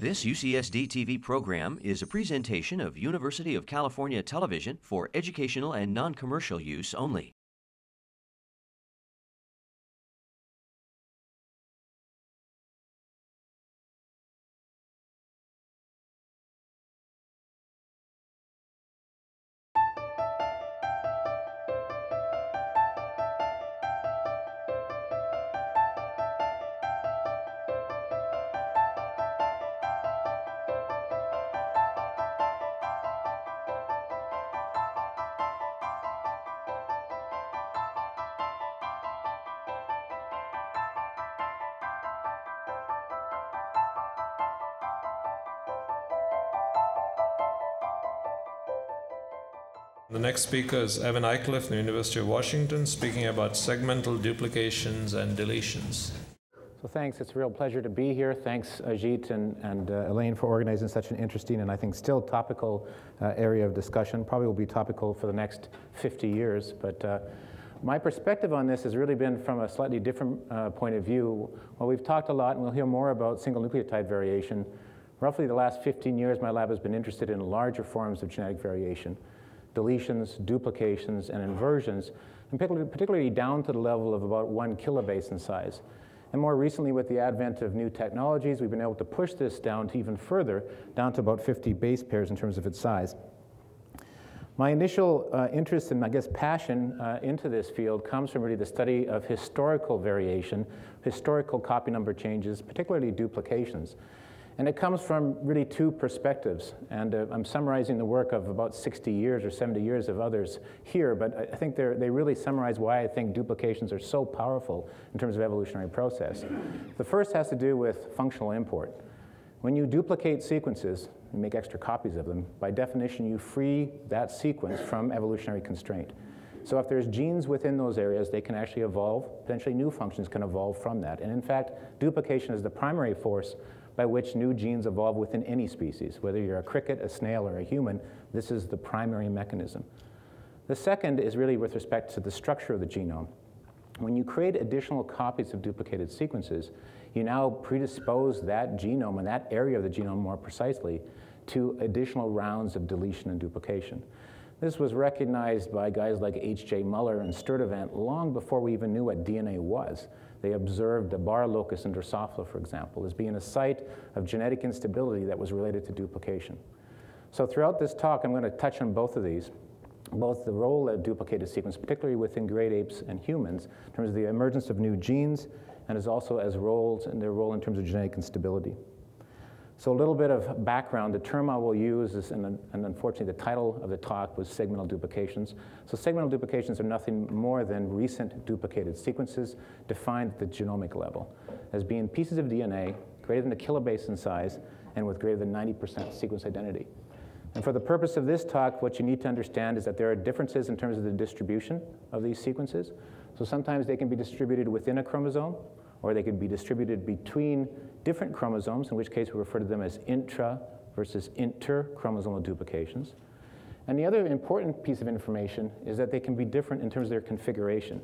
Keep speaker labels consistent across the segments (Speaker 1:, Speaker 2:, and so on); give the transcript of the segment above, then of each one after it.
Speaker 1: This UCSD TV program is a presentation of University of California Television for educational and non commercial use only.
Speaker 2: The next speaker is Evan Eichler from the University of Washington, speaking about segmental duplications and deletions.
Speaker 3: So thanks. It's a real pleasure to be here. Thanks, Ajit and, and uh, Elaine, for organizing such an interesting and I think still topical uh, area of discussion. Probably will be topical for the next 50 years. But uh, my perspective on this has really been from a slightly different uh, point of view. Well, we've talked a lot, and we'll hear more about single nucleotide variation. Roughly the last 15 years, my lab has been interested in larger forms of genetic variation deletions, duplications, and inversions, and particularly down to the level of about one kilobase in size. And more recently, with the advent of new technologies, we've been able to push this down to even further, down to about 50 base pairs in terms of its size. My initial uh, interest and, I guess, passion uh, into this field comes from really the study of historical variation, historical copy number changes, particularly duplications. And it comes from really two perspectives. And uh, I'm summarizing the work of about 60 years or 70 years of others here, but I think they really summarize why I think duplications are so powerful in terms of evolutionary process. The first has to do with functional import. When you duplicate sequences and make extra copies of them, by definition, you free that sequence from evolutionary constraint. So if there's genes within those areas, they can actually evolve. Potentially new functions can evolve from that. And in fact, duplication is the primary force by which new genes evolve within any species. Whether you're a cricket, a snail, or a human, this is the primary mechanism. The second is really with respect to the structure of the genome. When you create additional copies of duplicated sequences, you now predispose that genome and that area of the genome more precisely to additional rounds of deletion and duplication. This was recognized by guys like H.J. Muller and Sturtevant long before we even knew what DNA was. They observed the bar locus in Drosophila, for example, as being a site of genetic instability that was related to duplication. So throughout this talk, I'm going to touch on both of these, both the role of duplicated sequence, particularly within great apes and humans, in terms of the emergence of new genes, and as also as roles and their role in terms of genetic instability. So a little bit of background, the term I will use is, and, and, unfortunately the title of the talk was segmental duplications. So segmental duplications are nothing more than recent duplicated sequences defined at the genomic level as being pieces of DNA greater than a kilobase in size and with greater than 90% sequence identity. And for the purpose of this talk, what you need to understand is that there are differences in terms of the distribution of these sequences. So sometimes they can be distributed within a chromosome, or they could be distributed between different chromosomes, in which case we refer to them as intra versus interchromosomal duplications. And the other important piece of information is that they can be different in terms of their configuration.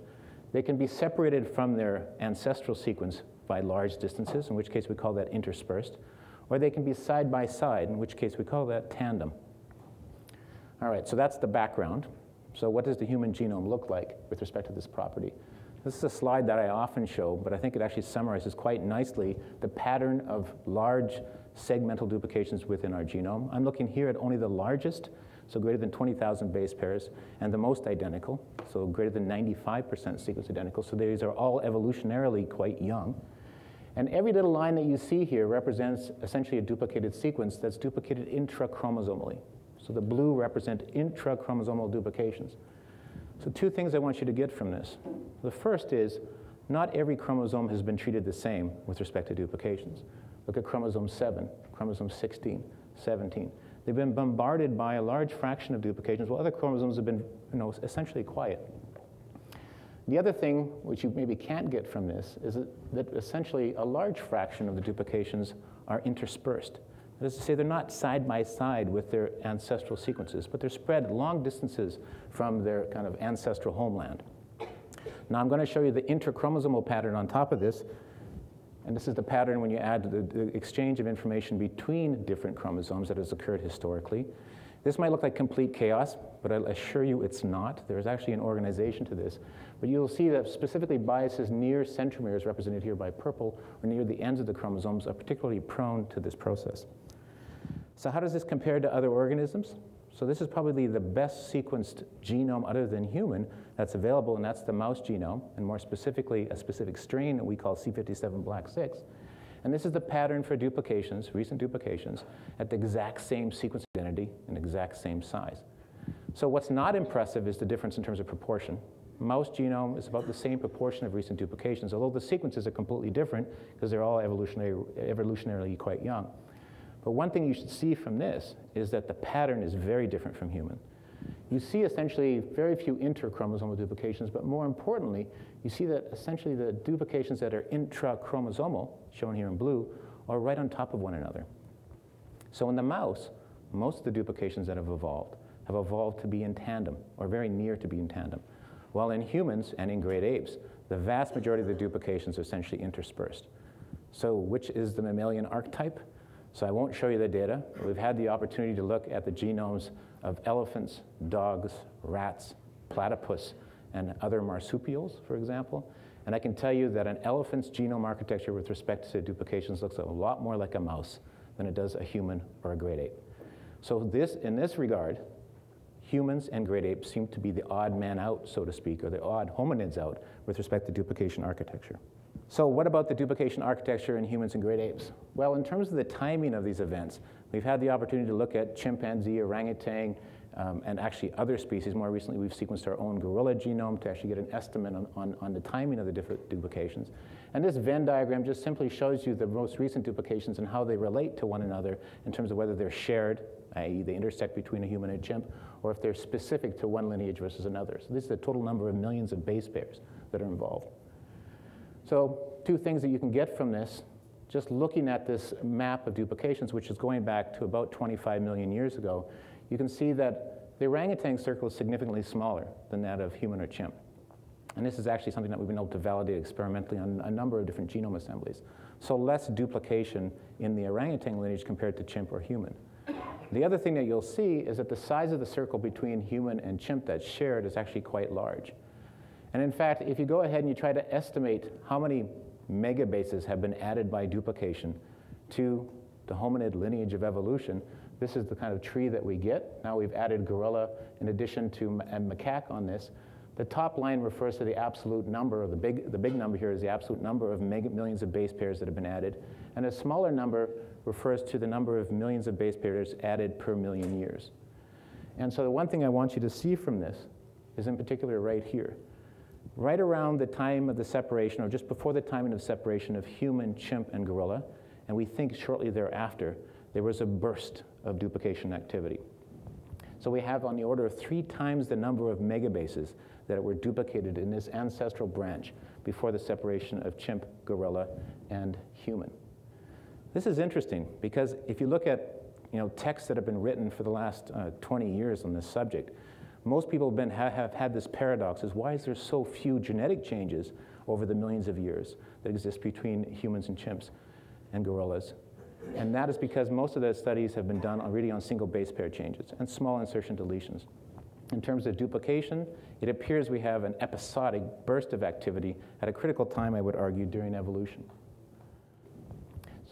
Speaker 3: They can be separated from their ancestral sequence by large distances, in which case we call that interspersed, or they can be side by side, in which case we call that tandem. All right, so that's the background. So what does the human genome look like with respect to this property? This is a slide that I often show, but I think it actually summarizes quite nicely the pattern of large segmental duplications within our genome. I'm looking here at only the largest, so greater than 20,000 base pairs, and the most identical, so greater than 95% sequence identical. So these are all evolutionarily quite young. And every little line that you see here represents essentially a duplicated sequence that's duplicated intrachromosomally. So the blue represent intrachromosomal duplications. So, two things I want you to get from this. The first is not every chromosome has been treated the same with respect to duplications. Look at chromosome 7, chromosome 16, 17. They've been bombarded by a large fraction of duplications, while other chromosomes have been you know, essentially quiet. The other thing, which you maybe can't get from this, is that essentially a large fraction of the duplications are interspersed. That is to say, they're not side by side with their ancestral sequences, but they're spread long distances from their kind of ancestral homeland. Now, I'm going to show you the interchromosomal pattern on top of this. And this is the pattern when you add the, the exchange of information between different chromosomes that has occurred historically. This might look like complete chaos, but I assure you it's not. There's actually an organization to this. But you'll see that specifically biases near centromeres, represented here by purple, or near the ends of the chromosomes, are particularly prone to this process. So, how does this compare to other organisms? So, this is probably the best sequenced genome other than human that's available, and that's the mouse genome, and more specifically, a specific strain that we call C57 Black 6. And this is the pattern for duplications, recent duplications, at the exact same sequence identity and exact same size. So what's not impressive is the difference in terms of proportion. Mouse genome is about the same proportion of recent duplications, although the sequences are completely different because they're all evolutionarily quite young. But one thing you should see from this is that the pattern is very different from human. You see essentially very few interchromosomal duplications, but more importantly, you see that essentially the duplications that are intrachromosomal, shown here in blue, are right on top of one another. So in the mouse, most of the duplications that have evolved have evolved to be in tandem, or very near to be in tandem. While in humans and in great apes, the vast majority of the duplications are essentially interspersed. So which is the mammalian archetype? So I won't show you the data. We've had the opportunity to look at the genomes of elephants, dogs, rats, platypus, and other marsupials, for example. And I can tell you that an elephant's genome architecture with respect to duplications looks a lot more like a mouse than it does a human or a great ape. So this, in this regard, humans and great apes seem to be the odd man out, so to speak, or the odd hominids out with respect to duplication architecture. So what about the duplication architecture in humans and great apes? Well, in terms of the timing of these events, we've had the opportunity to look at chimpanzee, orangutan, um, and actually other species. More recently, we've sequenced our own gorilla genome to actually get an estimate on, on, on, the timing of the different duplications. And this Venn diagram just simply shows you the most recent duplications and how they relate to one another in terms of whether they're shared, i.e. they intersect between a human and a chimp, or if they're specific to one lineage versus another. So this is the total number of millions of base pairs that are involved. So two things that you can get from this, just looking at this map of duplications, which is going back to about 25 million years ago, you can see that the orangutan circle is significantly smaller than that of human or chimp. And this is actually something that we've been able to validate experimentally on a number of different genome assemblies. So less duplication in the orangutan lineage compared to chimp or human. The other thing that you'll see is that the size of the circle between human and chimp that's shared is actually quite large. And in fact, if you go ahead and you try to estimate how many megabases have been added by duplication to the hominid lineage of evolution, this is the kind of tree that we get. Now we've added gorilla in addition to macaque on this. The top line refers to the absolute number, the big, the big number here is the absolute number of mega, millions of base pairs that have been added. And a smaller number refers to the number of millions of base pairs added per million years. And so the one thing I want you to see from this is in particular right here. Right around the time of the separation, or just before the timing of separation of human, chimp, and gorilla, and we think shortly thereafter, there was a burst of duplication activity. So we have on the order of three times the number of megabases that were duplicated in this ancestral branch before the separation of chimp, gorilla, and human. This is interesting because if you look at you know, texts that have been written for the last uh, 20 years on this subject, most people have, been, ha- have had this paradox is why is there so few genetic changes over the millions of years that exist between humans and chimps and gorillas? And that is because most of those studies have been done on, really on single base pair changes and small insertion deletions. In terms of duplication, it appears we have an episodic burst of activity at a critical time, I would argue, during evolution.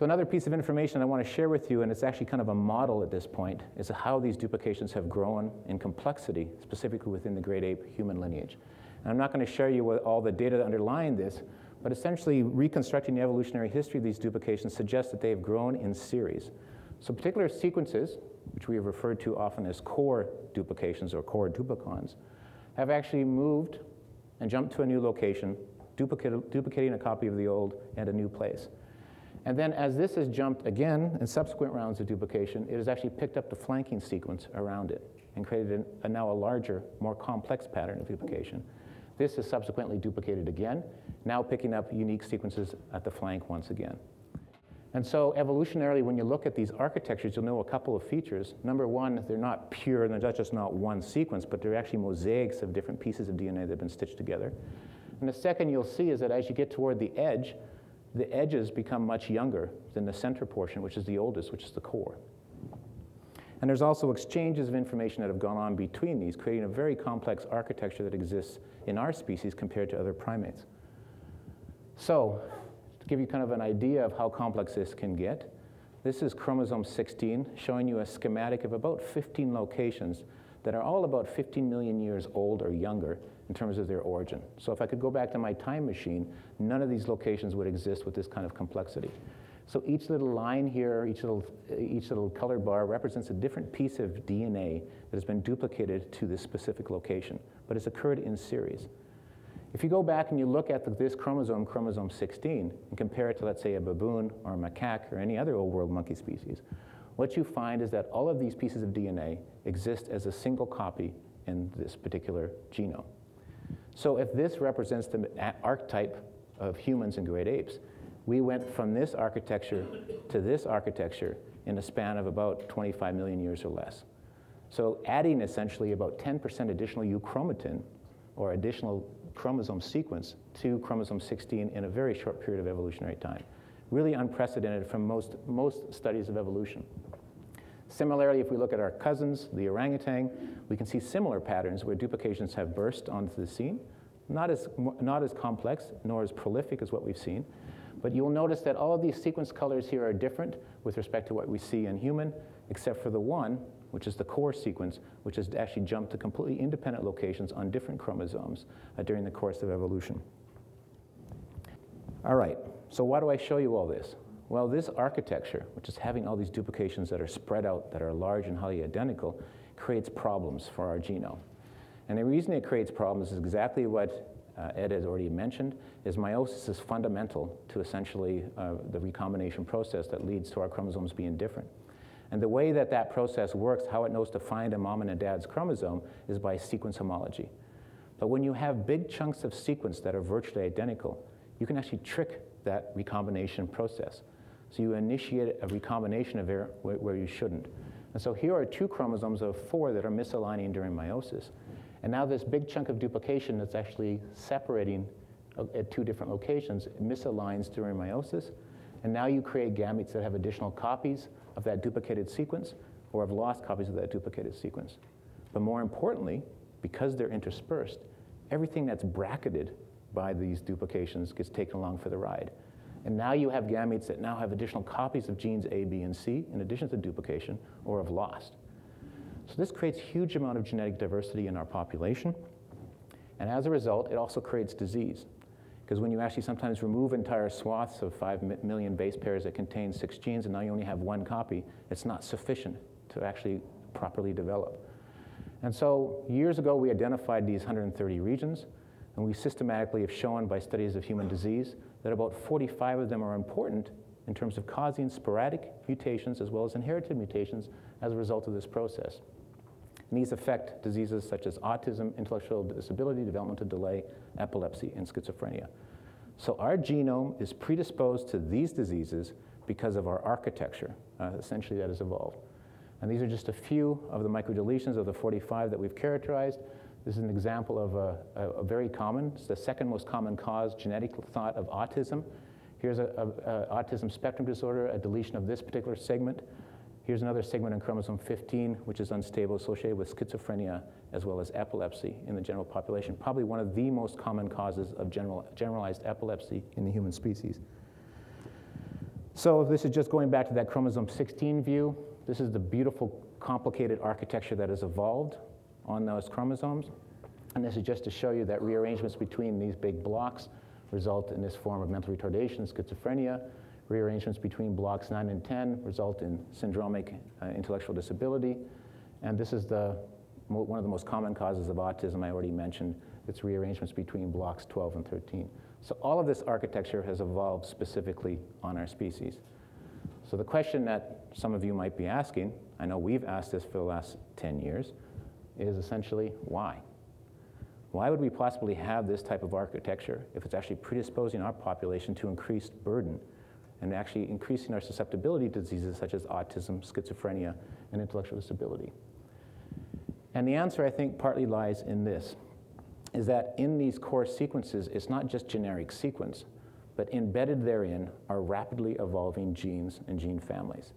Speaker 3: So another piece of information I want to share with you, and it's actually kind of a model at this point, is how these duplications have grown in complexity, specifically within the great ape human lineage. And I'm not going to share you all the data underlying this, but essentially reconstructing the evolutionary history of these duplications suggests that they have grown in series. So particular sequences, which we have referred to often as core duplications or core duplicons, have actually moved and jumped to a new location, duplicating a copy of the old at a new place. And then as this has jumped again in subsequent rounds of duplication, it has actually picked up the flanking sequence around it and created a, now a larger, more complex pattern of duplication. This is subsequently duplicated again, now picking up unique sequences at the flank once again. And so evolutionarily, when you look at these architectures, you'll know a couple of features. Number one, they're not pure, and they're just not one sequence, but they're actually mosaics of different pieces of DNA that have been stitched together. And the second you'll see is that as you get toward the edge, the edges become much younger than the center portion, which is the oldest, which is the core. And there's also exchanges of information that have gone on between these, creating a very complex architecture that exists in our species compared to other primates. So, to give you kind of an idea of how complex this can get, this is chromosome 16, showing you a schematic of about 15 locations that are all about 15 million years old or younger in terms of their origin. So if I could go back to my time machine, none of these locations would exist with this kind of complexity. So each little line here, each little, each little colored bar represents a different piece of DNA that has been duplicated to this specific location, but it's occurred in series. If you go back and you look at the, this chromosome, chromosome 16, and compare it to, let's say, a baboon or a macaque or any other old world monkey species, what you find is that all of these pieces of DNA exist as a single copy in this particular genome. So if this represents the archetype of humans and great apes, we went from this architecture to this architecture in a span of about 25 million years or less. So adding essentially about 10% additional euchromatin or additional chromosome sequence to chromosome 16 in a very short period of evolutionary time. Really unprecedented from most, most studies of evolution. Similarly, if we look at our cousins, the orangutan, we can see similar patterns where duplications have burst onto the scene. Not as, not as complex nor as prolific as what we've seen, but you'll notice that all of these sequence colors here are different with respect to what we see in human, except for the one, which is the core sequence, which has actually jumped to completely independent locations on different chromosomes uh, during the course of evolution. All right, so why do I show you all this? Well, this architecture, which is having all these duplications that are spread out, that are large and highly identical, creates problems for our genome. And the reason it creates problems is exactly what uh, Ed has already mentioned, is meiosis is fundamental to essentially uh, the recombination process that leads to our chromosomes being different. And the way that that process works, how it knows to find a mom and a dad's chromosome, is by sequence homology. But when you have big chunks of sequence that are virtually identical, you can actually trick that recombination process. So you initiate a recombination event where you shouldn't. And so here are two chromosomes of four that are misaligning during meiosis. And now this big chunk of duplication that's actually separating uh, at two different locations misaligns during meiosis. And now you create gametes that have additional copies of that duplicated sequence or have lost copies of that duplicated sequence. But more importantly, because they're interspersed, everything that's bracketed by these duplications gets taken along for the ride. And now you have gametes that now have additional copies of genes A, B, and C in addition to duplication or have lost. So this creates huge amount of genetic diversity in our population. And as a result, it also creates disease. Because when you actually sometimes remove entire swaths of 5 million base pairs that contain six genes and now you only have one copy, it's not sufficient to actually properly develop. And so years ago, we identified these 130 regions, and we systematically have shown by studies of human disease that about 45 of them are important in terms of causing sporadic mutations as well as inherited mutations as a result of this process. And these affect diseases such as autism, intellectual disability, developmental delay, epilepsy, and schizophrenia. So our genome is predisposed to these diseases because of our architecture, uh, essentially, that has evolved. And these are just a few of the microdeletions of the 45 that we've characterized. This is an example of a, a, a very common, it's the second most common cause, genetic thought of autism. Here's an autism spectrum disorder, a deletion of this particular segment. Here's another segment in chromosome 15, which is unstable, associated with schizophrenia as well as epilepsy in the general population. Probably one of the most common causes of general, generalized epilepsy in the human species. So this is just going back to that chromosome 16 view. This is the beautiful, complicated architecture that has evolved on those chromosomes. And this is just to show you that rearrangements between these big blocks result in this form of mental retardation, schizophrenia. Rearrangements between blocks 9 and 10 result in syndromic uh, intellectual disability. And this is the, one of the most common causes of autism I already mentioned. It's rearrangements between blocks 12 and 13. So all of this architecture has evolved specifically on our species. So the question that some of you might be asking, I know we've asked this for the last 10 years, is essentially why? Why would we possibly have this type of architecture if it's actually predisposing our population to increased burden and actually increasing our susceptibility to diseases such as autism, schizophrenia, and intellectual disability? And the answer, I think, partly lies in this, is that in these core sequences, it's not just generic sequence, but embedded therein are rapidly evolving genes and gene families.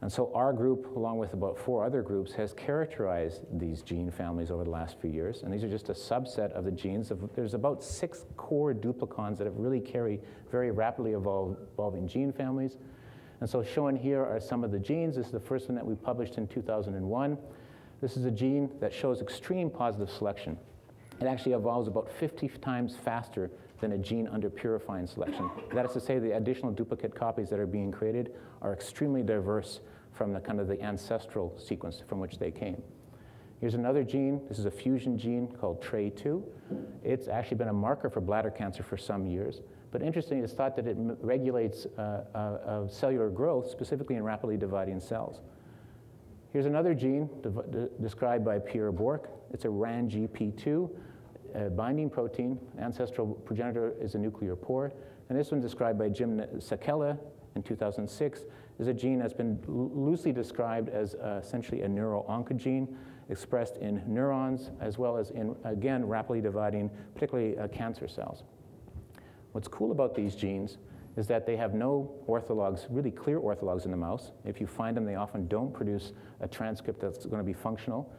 Speaker 3: And so our group, along with about four other groups, has characterized these gene families over the last few years. And these are just a subset of the genes. Of, there's about six core duplicons that have really carry very rapidly evolving gene families. And so shown here are some of the genes. This is the first one that we published in 2001. This is a gene that shows extreme positive selection. It actually evolves about 50 times faster than a gene under purifying selection. That is to say, the additional duplicate copies that are being created are extremely diverse from the kind of the ancestral sequence from which they came. Here's another gene. This is a fusion gene called TREI2. It's actually been a marker for bladder cancer for some years. But interestingly, it's thought that it regulates uh, uh, uh, cellular growth, specifically in rapidly dividing cells. Here's another gene de described by Peer Bork. It's a RANGP2 binding protein. Ancestral progenitor is a nuclear pore. And this one described by Jim Sikela in 2006 is a gene that's been loosely described as uh, essentially a neuro-oncogene expressed in neurons as well as in, again, rapidly dividing, particularly uh, cancer cells. What's cool about these genes is that they have no orthologs, really clear orthologs in the mouse. If you find them, they often don't produce a transcript that's going to be functional.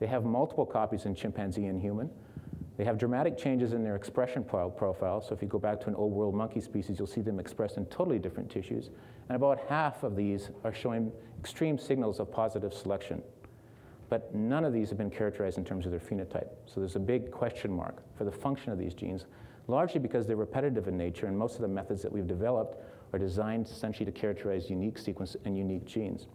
Speaker 3: They have multiple copies in chimpanzee and human. They have dramatic changes in their expression profile. So if you go back to an old world monkey species, you'll see them expressed in totally different tissues. And about half of these are showing extreme signals of positive selection. But none of these have been characterized in terms of their phenotype. So there's a big question mark for the function of these genes, largely because they're repetitive in nature, and most of the methods that we've developed are designed essentially to characterize unique sequences and unique genes.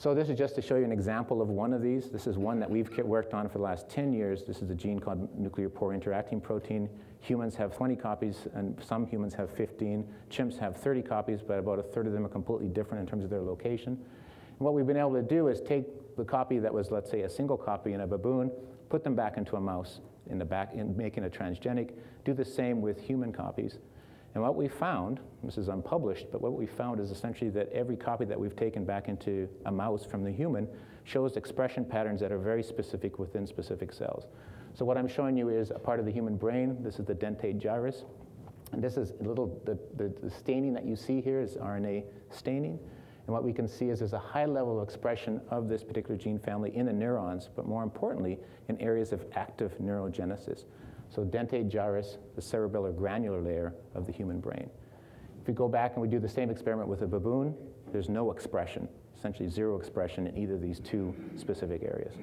Speaker 3: So this is just to show you an example of one of these. This is one that we've worked on for the last 10 years. This is a gene called nuclear pore interacting protein. Humans have 20 copies, and some humans have 15. Chimps have 30 copies, but about a third of them are completely different in terms of their location. And what we've been able to do is take the copy that was, let's say, a single copy in a baboon, put them back into a mouse in the back, in making a transgenic, do the same with human copies, and what we found, this is unpublished, but what we found is essentially that every copy that we've taken back into a mouse from the human shows expression patterns that are very specific within specific cells. So what I'm showing you is a part of the human brain. This is the dentate gyrus. And this is a little, the, the, the staining that you see here is RNA staining. And what we can see is there's a high level of expression of this particular gene family in the neurons, but more importantly, in areas of active neurogenesis. So dentate gyrus, the cerebellar granular layer of the human brain. If we go back and we do the same experiment with a baboon, there's no expression, essentially zero expression in either of these two specific areas.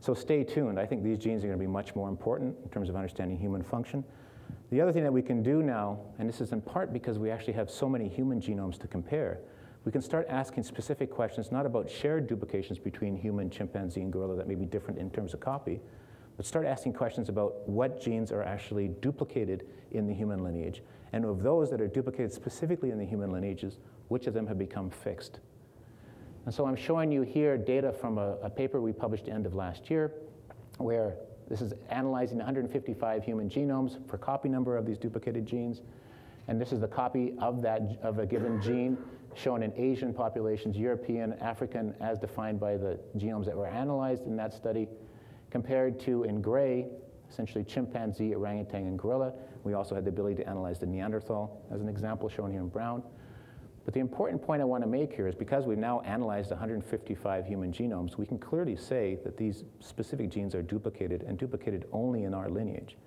Speaker 3: So stay tuned. I think these genes are going to be much more important in terms of understanding human function. The other thing that we can do now, and this is in part because we actually have so many human genomes to compare, we can start asking specific questions, not about shared duplications between human, chimpanzee, and gorilla that may be different in terms of copy, but start asking questions about what genes are actually duplicated in the human lineage. And of those that are duplicated specifically in the human lineages, which of them have become fixed? And so I'm showing you here data from a, a paper we published end of last year, where this is analyzing 155 human genomes for copy number of these duplicated genes. And this is the copy of that of a given gene shown in Asian populations, European, African, as defined by the genomes that were analyzed in that study compared to in gray, essentially chimpanzee, orangutan, and gorilla. We also had the ability to analyze the Neanderthal as an example shown here in brown. But the important point I want to make here is because we've now analyzed 155 human genomes, we can clearly say that these specific genes are duplicated and duplicated only in our lineage.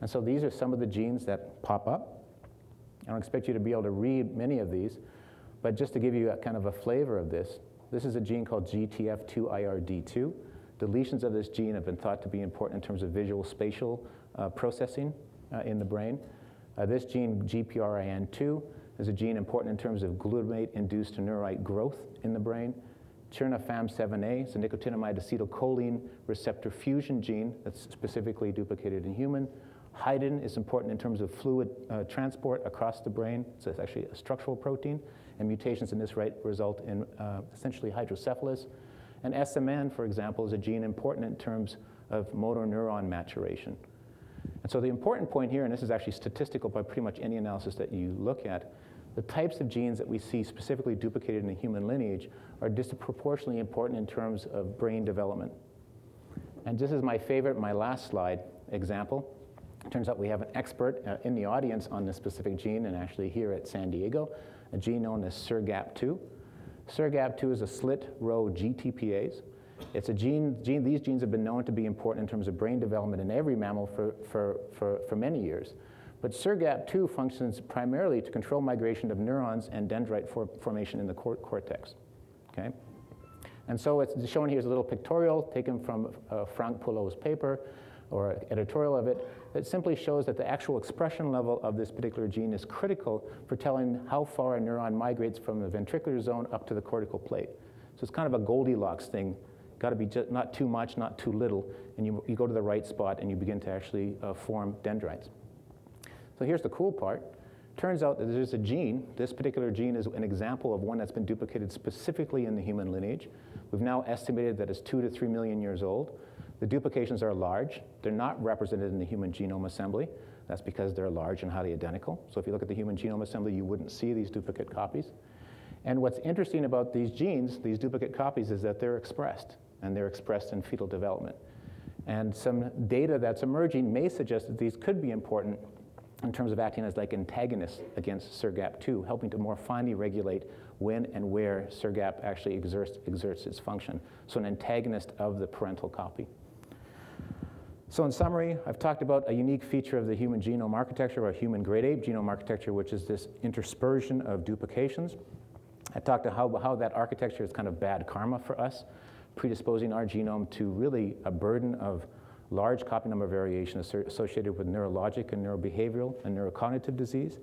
Speaker 3: And so these are some of the genes that pop up. I don't expect you to be able to read many of these, but just to give you a kind of a flavor of this, this is a gene called GTF2IRD2. Deletions of this gene have been thought to be important in terms of visual spatial uh, processing uh, in the brain. Uh, this gene, GPRIN2, is a gene important in terms of glutamate-induced neurite growth in the brain. CHRNA-FAM7A is a nicotinamide acetylcholine receptor fusion gene that's specifically duplicated in human. Hydin is important in terms of fluid uh, transport across the brain. So it's actually a structural protein, and mutations in this rate result in uh, essentially hydrocephalus. And SMN, for example, is a gene important in terms of motor neuron maturation. And so the important point here, and this is actually statistical by pretty much any analysis that you look at, the types of genes that we see specifically duplicated in the human lineage are disproportionately important in terms of brain development. And this is my favorite, my last slide example. Turns out we have an expert uh, in the audience on this specific gene, and actually here at San Diego, a gene known as SRGAP2. SRGAP2 is a Slit-Robo GTPase. It's a gene, gene, these genes have been known to be important in terms of brain development in every mammal for, for, for, for many years. But SRGAP2 functions primarily to control migration of neurons and dendrite for, formation in the cor cortex. Okay? And so it's shown here is a little pictorial taken from uh, Franck Polleux's paper or editorial of it that simply shows that the actual expression level of this particular gene is critical for telling how far a neuron migrates from the ventricular zone up to the cortical plate. So it's kind of a Goldilocks thing. Got to be just not too much, not too little, and you, you go to the right spot and you begin to actually uh, form dendrites. So here's the cool part. Turns out that there's a gene, this particular gene is an example of one that's been duplicated specifically in the human lineage. We've now estimated that it's two to three million years old. The duplications are large. They're not represented in the human genome assembly. That's because they're large and highly identical. So if you look at the human genome assembly, you wouldn't see these duplicate copies. And what's interesting about these genes, these duplicate copies, is that they're expressed, and they're expressed in fetal development. And some data that's emerging may suggest that these could be important in terms of acting as like antagonists against SRGAP2, helping to more finely regulate when and where SRGAP actually exerts, exerts its function. So an antagonist of the parental copy. So in summary, I've talked about a unique feature of the human genome architecture, or human great ape genome architecture, which is this interspersion of duplications. I talked about how, how that architecture is kind of bad karma for us, predisposing our genome to really a burden of large copy number variation associated with neurologic and neurobehavioral and neurocognitive disease.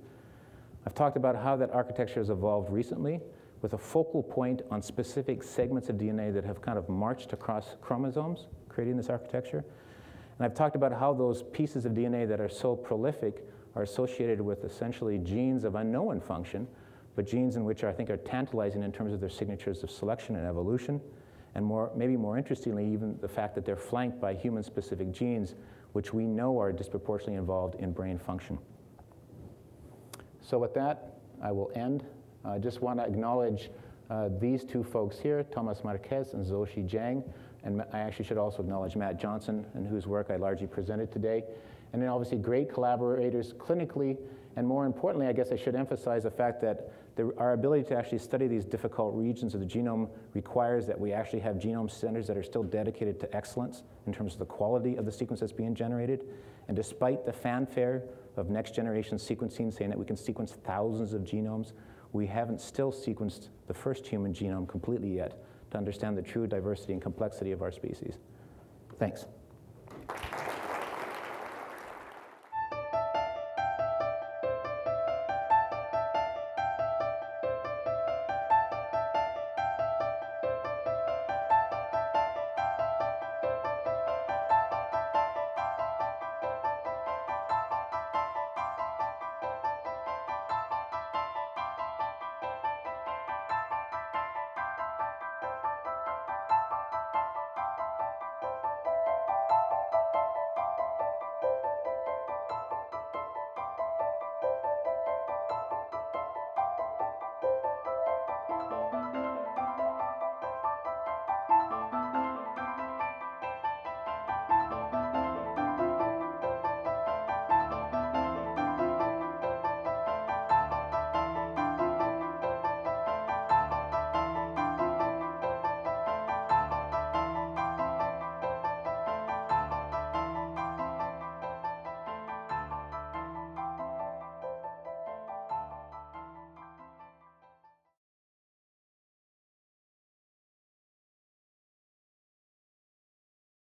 Speaker 3: I've talked about how that architecture has evolved recently with a focal point on specific segments of DNA that have kind of marched across chromosomes, creating this architecture. And I've talked about how those pieces of DNA that are so prolific are associated with essentially genes of unknown function, but genes in which I think are tantalizing in terms of their signatures of selection and evolution and more, maybe more interestingly, even the fact that they're flanked by human-specific genes, which we know are disproportionately involved in brain function. So with that, I will end. I just want to acknowledge uh, these two folks here, Tomas Marques and Zoshi Zhang. And I actually should also acknowledge Matt Johnson, in whose work I largely presented today. And then obviously great collaborators clinically, and more importantly, I guess I should emphasize the fact that the, our ability to actually study these difficult regions of the genome requires that we actually have genome centers that are still dedicated to excellence in terms of the quality of the sequence that's being generated. And despite the fanfare of next generation sequencing saying that we can sequence thousands of genomes, we haven't still sequenced the first human genome completely yet to understand the true diversity and complexity of our species. Thanks.